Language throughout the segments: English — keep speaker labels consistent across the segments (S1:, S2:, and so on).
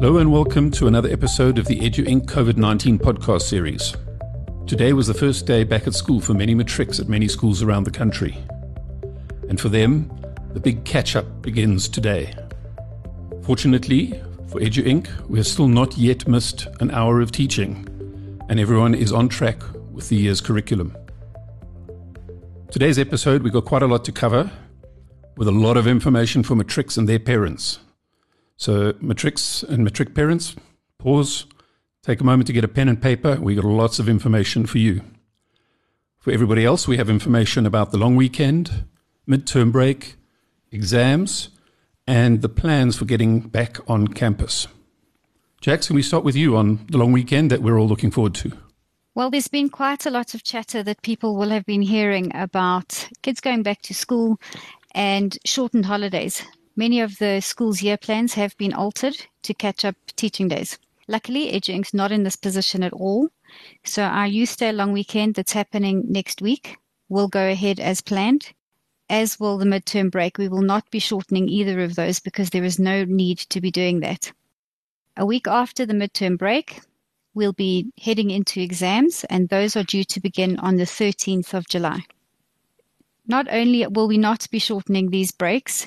S1: Hello and welcome to another episode of the Edu Inc. COVID 19 podcast series. Today was the first day back at school for many matrics at many schools around the country. And for them, the big catch up begins today. Fortunately, for Edu Inc., we have still not yet missed an hour of teaching, and everyone is on track with the year's curriculum. Today's episode, we've got quite a lot to cover, with a lot of information for matrics and their parents. So, matrics and matric parents, pause, take a moment to get a pen and paper. We got lots of information for you. For everybody else, we have information about the long weekend, midterm break, exams, and the plans for getting back on campus. Can we start with you on the long weekend that we're all looking forward to?
S2: Well, there's been quite a lot of chatter that people will have been hearing about kids going back to school and shortened holidays. Many of the school's year plans have been altered to catch up teaching days. Luckily, EduInc's not in this position at all. So our Youth Day long weekend that's happening next week will go ahead as planned, as will the midterm break. We will not be shortening either of those because there is no need to be doing that. A week after the midterm break, we'll be heading into exams, and those are due to begin on the 13th of July. Not only will we not be shortening these breaks,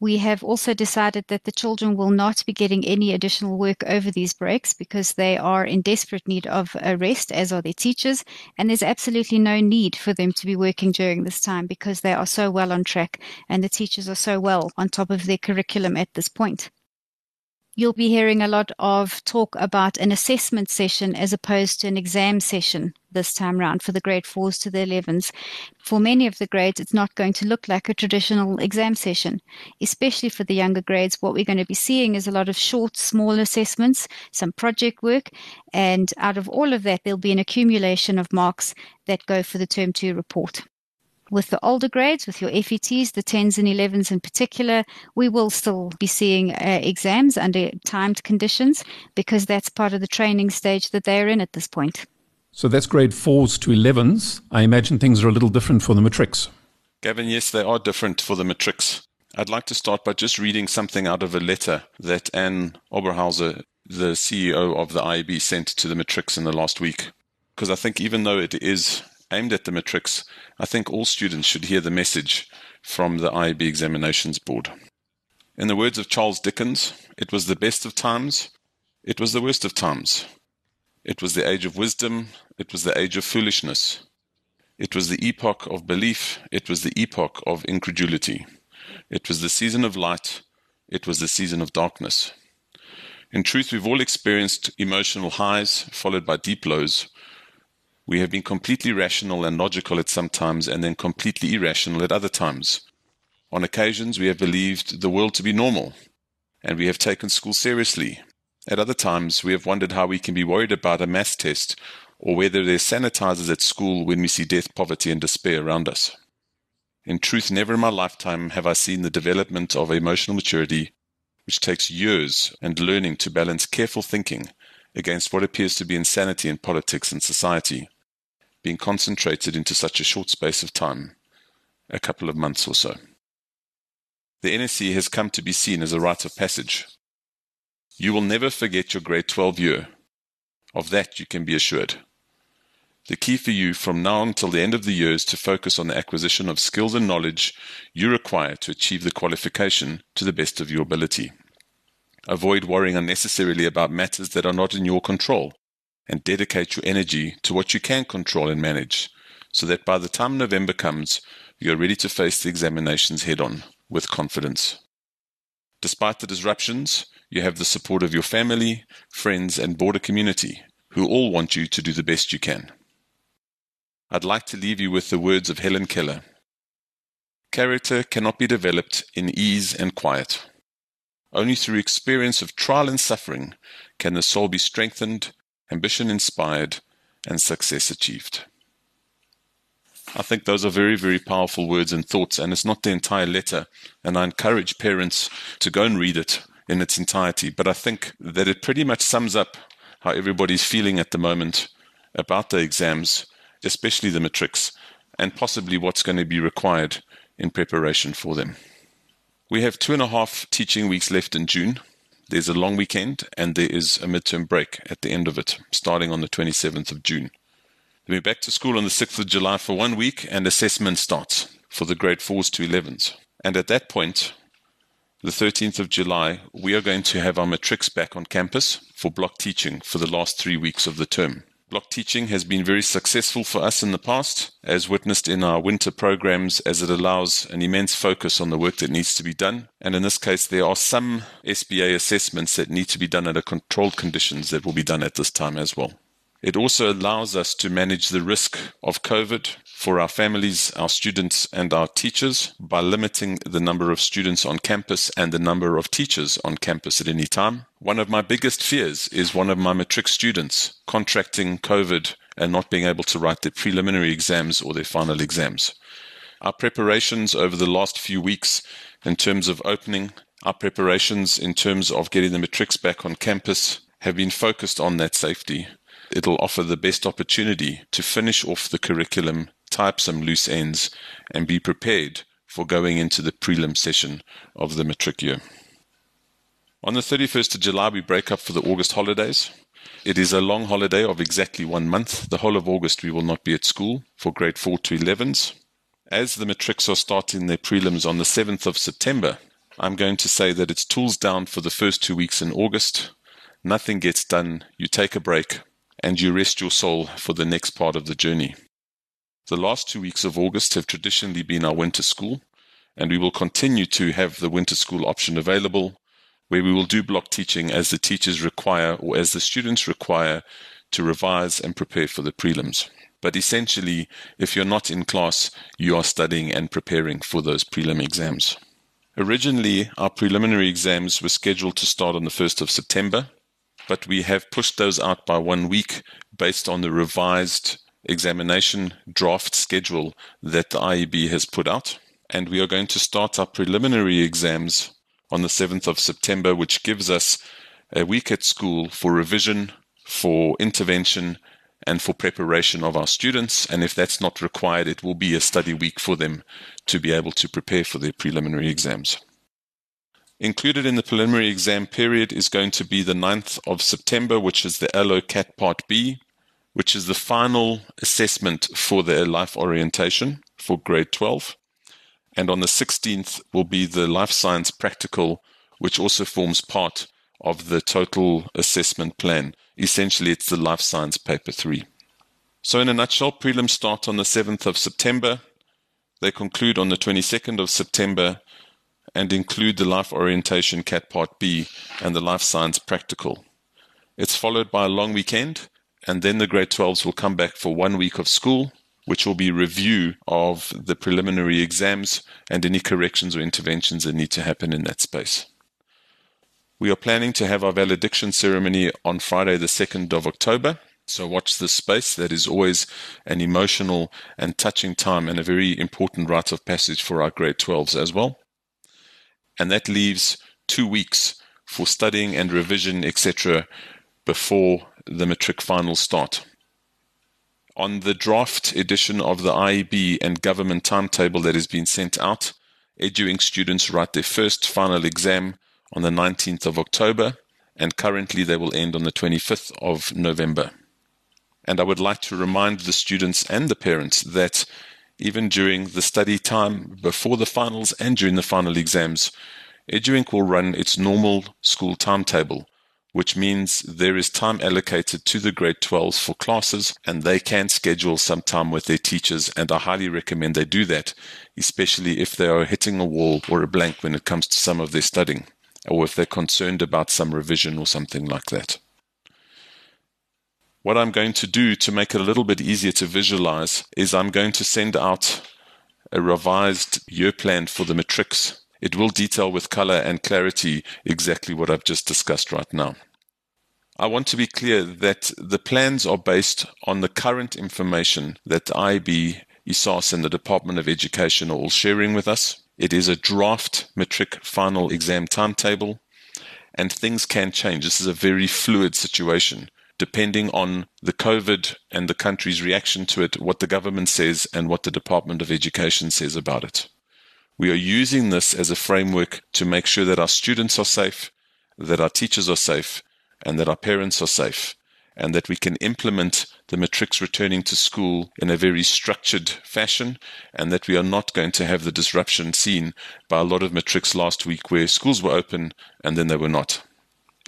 S2: we have also decided that the children will not be getting any additional work over these breaks because they are in desperate need of a rest, as are their teachers. And there's absolutely no need for them to be working during this time because they are so well on track and the teachers are so well on top of their curriculum at this point you'll be hearing a lot of talk about an assessment session as opposed to an exam session this time round for the grade fours to the 11s. For many of the grades, it's not going to look like a traditional exam session, especially for the younger grades. What we're going to be seeing is a lot of short, small assessments, some project work, and out of all of that, there'll be an accumulation of marks that go for the term two report with the older grades, with your FETs, the 10s and 11s in particular, we will still be seeing uh, exams under timed conditions because that's part of the training stage that they're in at this point.
S1: So that's grade 4s to 11s. I imagine things are a little different for the matrics.
S3: Gavin, yes, they are different for the matrics. I'd like to start by just reading something out of a letter that Anne Oberholzer, the CEO of the IEB, sent to the matrics in the last week. Because I think even though it is aimed at the matrics, I think all students should hear the message from the IEB Examinations Board. In the words of Charles Dickens, it was the best of times, it was the worst of times. It was the age of wisdom, it was the age of foolishness. It was the epoch of belief, it was the epoch of incredulity. It was the season of light, it was the season of darkness. In truth, we've all experienced emotional highs followed by deep lows, we have been completely rational and logical at some times and then completely irrational at other times. On occasions, we have believed the world to be normal and we have taken school seriously. At other times, we have wondered how we can be worried about a math test or whether there's sanitizers at school when we see death, poverty, and despair around us. In truth, never in my lifetime have I seen the development of emotional maturity, which takes years and learning to balance careful thinking against what appears to be insanity in politics and society being concentrated into such a short space of time, a couple of months or so. The NSC has come to be seen as a rite of passage. You will never forget your grade 12 year. Of that you can be assured. The key for you from now until the end of the year is to focus on the acquisition of skills and knowledge you require to achieve the qualification to the best of your ability. Avoid worrying unnecessarily about matters that are not in your control and dedicate your energy to what you can control and manage so that by the time November comes, you are ready to face the examinations head on with confidence. Despite the disruptions, you have the support of your family, friends, and broader community who all want you to do the best you can. I'd like to leave you with the words of Helen Keller. Character cannot be developed in ease and quiet. Only through experience of trial and suffering can the soul be strengthened ambition inspired, and success achieved. I think those are very, very powerful words and thoughts, and it's not the entire letter. And I encourage parents to go and read it in its entirety. But I think that it pretty much sums up how everybody's feeling at the moment about the exams, especially the matrics, and possibly what's going to be required in preparation for them. We have two and a half teaching weeks left in June, there's a long weekend and there is a midterm break at the end of it, starting on the 27th of June. Then we're back to school on the 6th of July for one week and assessment starts for the grade 4s to 11s. And at that point, the 13th of July, we are going to have our matrics back on campus for block teaching for the last three weeks of the term. Block teaching has been very successful for us in the past, as witnessed in our winter programs, as it allows an immense focus on the work that needs to be done. And in this case, there are some SBA assessments that need to be done under controlled conditions that will be done at this time as well. It also allows us to manage the risk of COVID for our families, our students, and our teachers by limiting the number of students on campus and the number of teachers on campus at any time. One of my biggest fears is one of my matric students contracting COVID and not being able to write their preliminary exams or their final exams. Our preparations over the last few weeks in terms of opening, our preparations in terms of getting the matrics back on campus have been focused on that safety it'll offer the best opportunity to finish off the curriculum, type some loose ends, and be prepared for going into the prelim session of the matric year. On the 31st of July, we break up for the August holidays. It is a long holiday of exactly one month. The whole of August, we will not be at school for grade 4 to 11s. As the matrics are starting their prelims on the 7th of September, I'm going to say that it's tools down for the first two weeks in August. Nothing gets done. You take a break, and you rest your soul for the next part of the journey. The last two weeks of August have traditionally been our winter school, and we will continue to have the winter school option available where we will do block teaching as the teachers require or as the students require to revise and prepare for the prelims. But essentially, if you're not in class, you are studying and preparing for those prelim exams. Originally, our preliminary exams were scheduled to start on the 1st of September, but we have pushed those out by one week based on the revised examination draft schedule that the IEB has put out. And we are going to start our preliminary exams on the 7th of September, which gives us a week at school for revision, for intervention, and for preparation of our students. And if that's not required, it will be a study week for them to be able to prepare for their preliminary exams. Included in the preliminary exam period is going to be the 9th of September, which is the LO CAT Part B, which is the final assessment for their life orientation for grade 12. And on the 16th will be the life science practical, which also forms part of the total assessment plan. Essentially, it's the life science paper 3. So, in a nutshell, prelims start on the 7th of September. They conclude on the 22nd of September and include the Life Orientation CAT Part B and the Life Science Practical. It's followed by a long weekend, and then the grade 12s will come back for one week of school, which will be review of the preliminary exams and any corrections or interventions that need to happen in that space. We are planning to have our valediction ceremony on Friday, the 2nd of October. So watch this space. That is always an emotional and touching time and a very important rite of passage for our grade 12s as well and that leaves two weeks for studying and revision, etc., before the matric finals start. On the draft edition of the IEB and government timetable that has been sent out, EduInc students write their first final exam on the 19th of October, and currently they will end on the 25th of November. And I would like to remind the students and the parents that even during the study time before the finals and during the final exams, EduInc will run its normal school timetable, which means there is time allocated to the grade 12s for classes and they can schedule some time with their teachers. And I highly recommend they do that, especially if they are hitting a wall or a blank when it comes to some of their studying or if they're concerned about some revision or something like that. What I'm going to do to make it a little bit easier to visualize is I'm going to send out a revised year plan for the matrics. It will detail with color and clarity exactly what I've just discussed right now. I want to be clear that the plans are based on the current information that IB, ISASA, and the Department of Education are all sharing with us. It is a draft matric final exam timetable, and things can change. This is a very fluid situation depending on the COVID and the country's reaction to it, what the government says, and what the Department of Education says about it. We are using this as a framework to make sure that our students are safe, that our teachers are safe and that our parents are safe and that we can implement the matrics returning to school in a very structured fashion and that we are not going to have the disruption seen by a lot of matrics last week where schools were open and then they were not.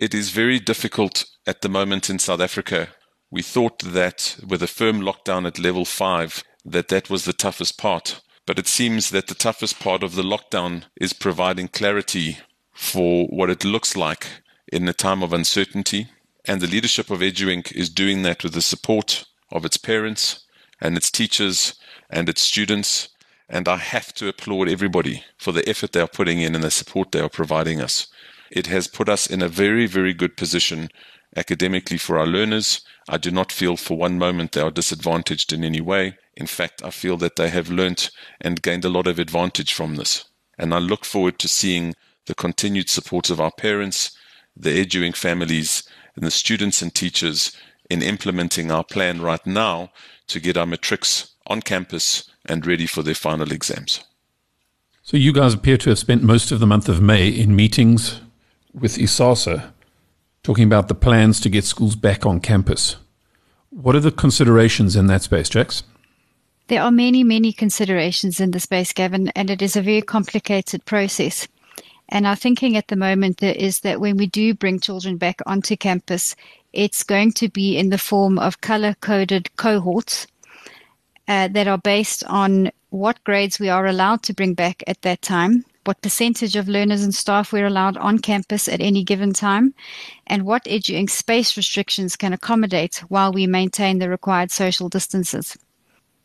S3: It is very difficult at the moment in South Africa. We thought that with a firm lockdown at level 5 that that was the toughest part, but it seems that the toughest part of the lockdown is providing clarity for what it looks like in a time of uncertainty and the leadership of EduInc is doing that with the support of its parents and its teachers and its students. And I have to applaud everybody for the effort they are putting in and the support they are providing us. It has put us in a very, very good position academically for our learners. I do not feel for one moment they are disadvantaged in any way. In fact, I feel that they have learnt and gained a lot of advantage from this. And I look forward to seeing the continued support of our parents, the EduInc families, and the students and teachers in implementing our plan right now to get our matrics on campus and ready for their final exams.
S1: So, you guys appear to have spent most of the month of May in meetings with ISASA talking about the plans to get schools back on campus. What are the considerations in that space, Jax?
S2: There are many, many considerations in the space, Gavin, and it is a very complicated process. And our thinking at the moment is that when we do bring children back onto campus, it's going to be in the form of color coded cohorts uh, that are based on what grades we are allowed to bring back at that time, what percentage of learners and staff we're allowed on campus at any given time, and what EduInc space restrictions can accommodate while we maintain the required social distances.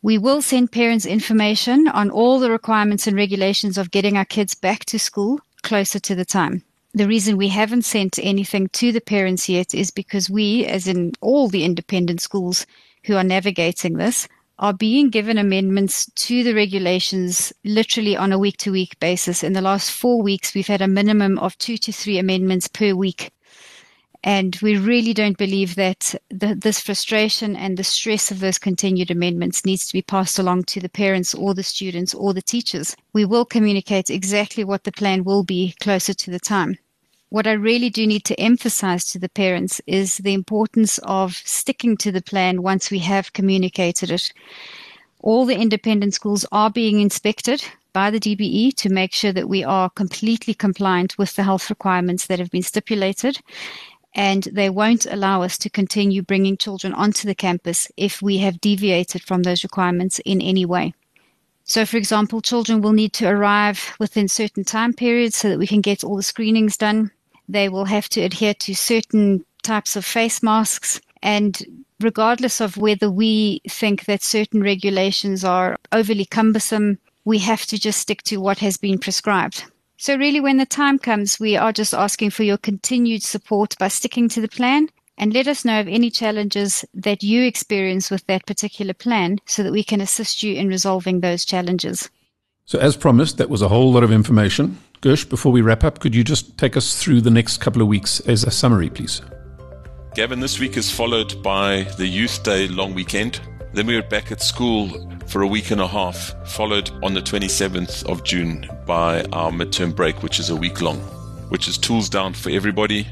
S2: We will send parents information on all the requirements and regulations of getting our kids back to school closer to the time. The reason we haven't sent anything to the parents yet is because we, as in all the independent schools who are navigating this, are being given amendments to the regulations literally on a week to week basis. In the last four weeks, we've had a minimum of two to three amendments per week and we really don't believe that the, this frustration and the stress of those continued amendments needs to be passed along to the parents or the students or the teachers. We will communicate exactly what the plan will be closer to the time. What I really do need to emphasize to the parents is the importance of sticking to the plan once we have communicated it. All the independent schools are being inspected by the DBE to make sure that we are completely compliant with the health requirements that have been stipulated and they won't allow us to continue bringing children onto the campus if we have deviated from those requirements in any way. So, for example, children will need to arrive within certain time periods so that we can get all the screenings done. They will have to adhere to certain types of face masks. And regardless of whether we think that certain regulations are overly cumbersome, we have to just stick to what has been prescribed. So, really, when the time comes, we are just asking for your continued support by sticking to the plan and let us know of any challenges that you experience with that particular plan so that we can assist you in resolving those challenges.
S1: So, as promised, that was a whole lot of information. Gersh, before we wrap up, could you just take us through the next couple of weeks as a summary, please?
S3: Gavin, this week is followed by the Youth Day long weekend. Then we are back at school for a week and a half, followed on the 27th of June by our midterm break, which is a week long, which is tools down for everybody.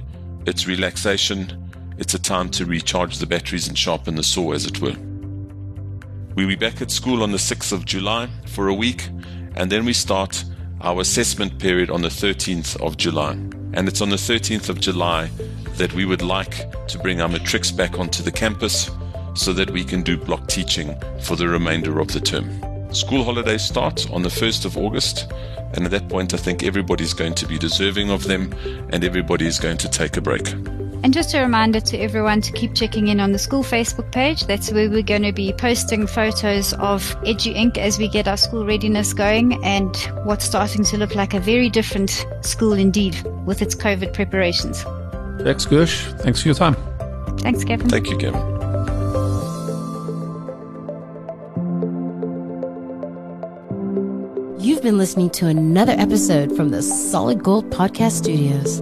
S3: It's relaxation. It's a time to recharge the batteries and sharpen the saw, as it were. We'll be back at school on the 6th of July for a week, and then we start our assessment period on the 13th of July. And it's on the 13th of July that we would like to bring our matrics back onto the campus so that we can do block teaching for the remainder of the term. School holidays start on the 1st of August, and at that point, I think everybody's going to be deserving of them and everybody is going to take a break.
S2: And just a reminder to everyone to keep checking in on the school Facebook page. That's where we're going to be posting photos of EduInc as we get our school readiness going and what's starting to look like a very different school indeed with its COVID preparations.
S1: Thanks, Gersh, thanks for your time.
S2: Thanks, Kevin.
S3: Thank you, Kevin.
S4: You've been listening to another episode from the Solid Gold Podcast Studios.